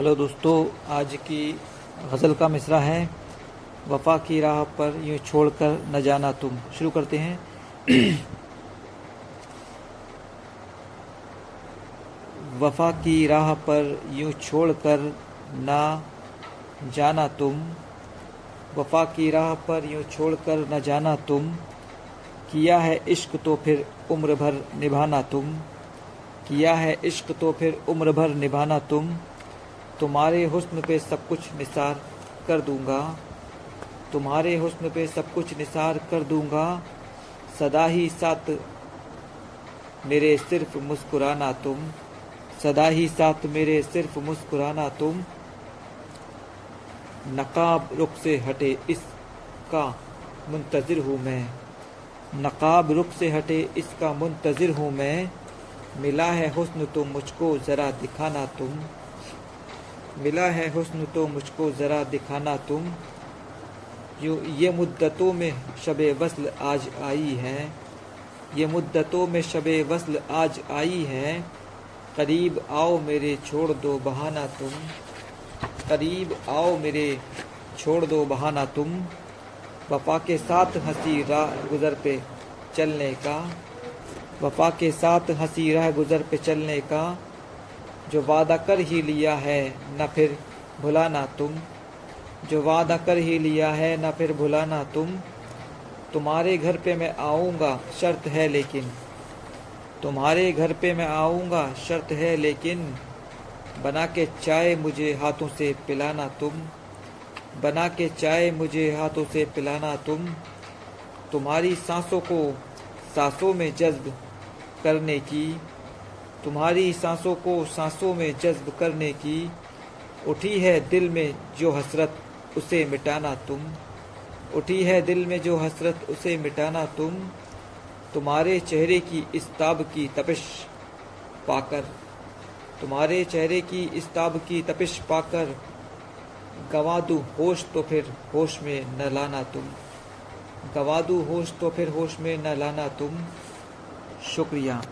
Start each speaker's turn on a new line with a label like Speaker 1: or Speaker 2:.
Speaker 1: Hello दोस्तों, आज की गज़ल का मिसरा है। वफा की राह पर यूँ छोड़ कर न जाना तुम। शुरू करते हैं। वफा की राह पर यूँ छोड़ कर न जाना तुम। वफा की राह पर यूँ छोड़ कर न जाना तुम। किया है इश्क तो फिर उम्र भर निभाना तुम। किया है इश्क तो फिर उम्र भर निभाना तुम। तुम्हारे हुस्न पे सब कुछ निसार कर दूँगा। तुम्हारे हुस्न पे सब कुछ निसार कर दूँगा। सदा ही साथ मेरे सिर्फ़ मुस्कुराना तुम। सदा ही साथ मेरे सिर्फ़ मुस्कुराना तुम। नकाब रुख से हटे इसका मुंतज़र हूँ मैं। नकाब रुख से हटे इसका मुंतज़र हूँ मैं। मिला है हुस्न तुम मुझको ज़रा दिखाना तुम। मिला है हुस्न तो मुझको ज़रा दिखाना तुम। यो, ये मुद्दतों में शब वसल आज आई है। ये मुद्दतों में शब वसल आज आई है। करीब आओ मेरे, छोड़ दो बहाना तुम। करीब आओ मेरे, छोड़ दो बहाना तुम। वफा के साथ हँसी राह गुज़र पे चलने का। वफा के साथ हँसी राह गुज़र पे चलने का। जो वादा कर ही लिया है, न फिर भुलाना तुम। जो वादा कर ही लिया है, न फिर भुलाना तुम। तुम्हारे घर पे मैं आऊँगा, शर्त है लेकिन। तुम्हारे घर पे मैं आऊँगा, शर्त है लेकिन। बना के चाय मुझे हाथों से पिलाना तुम। बना के चाय मुझे हाथों से पिलाना तुम। तुम्हारी सांसों को सांसों में जज्ब करने की। तुम्हारी सांसों को सांसों में जज्ब करने की उठी है दिल में जो हसरत, उसे मिटाना तुम। उठी है दिल में जो हसरत, उसे मिटाना तुम। तुम्हारे चेहरे की इस्ताब की तपिश पाकर, तुम्हारे चेहरे की इस्ताब की तपिश पाकर, गवा दूँ होश तो फिर होश में न लाना तुम। गवा दूँ होश तो फिर होश में न लाना तुम। शुक्रिया।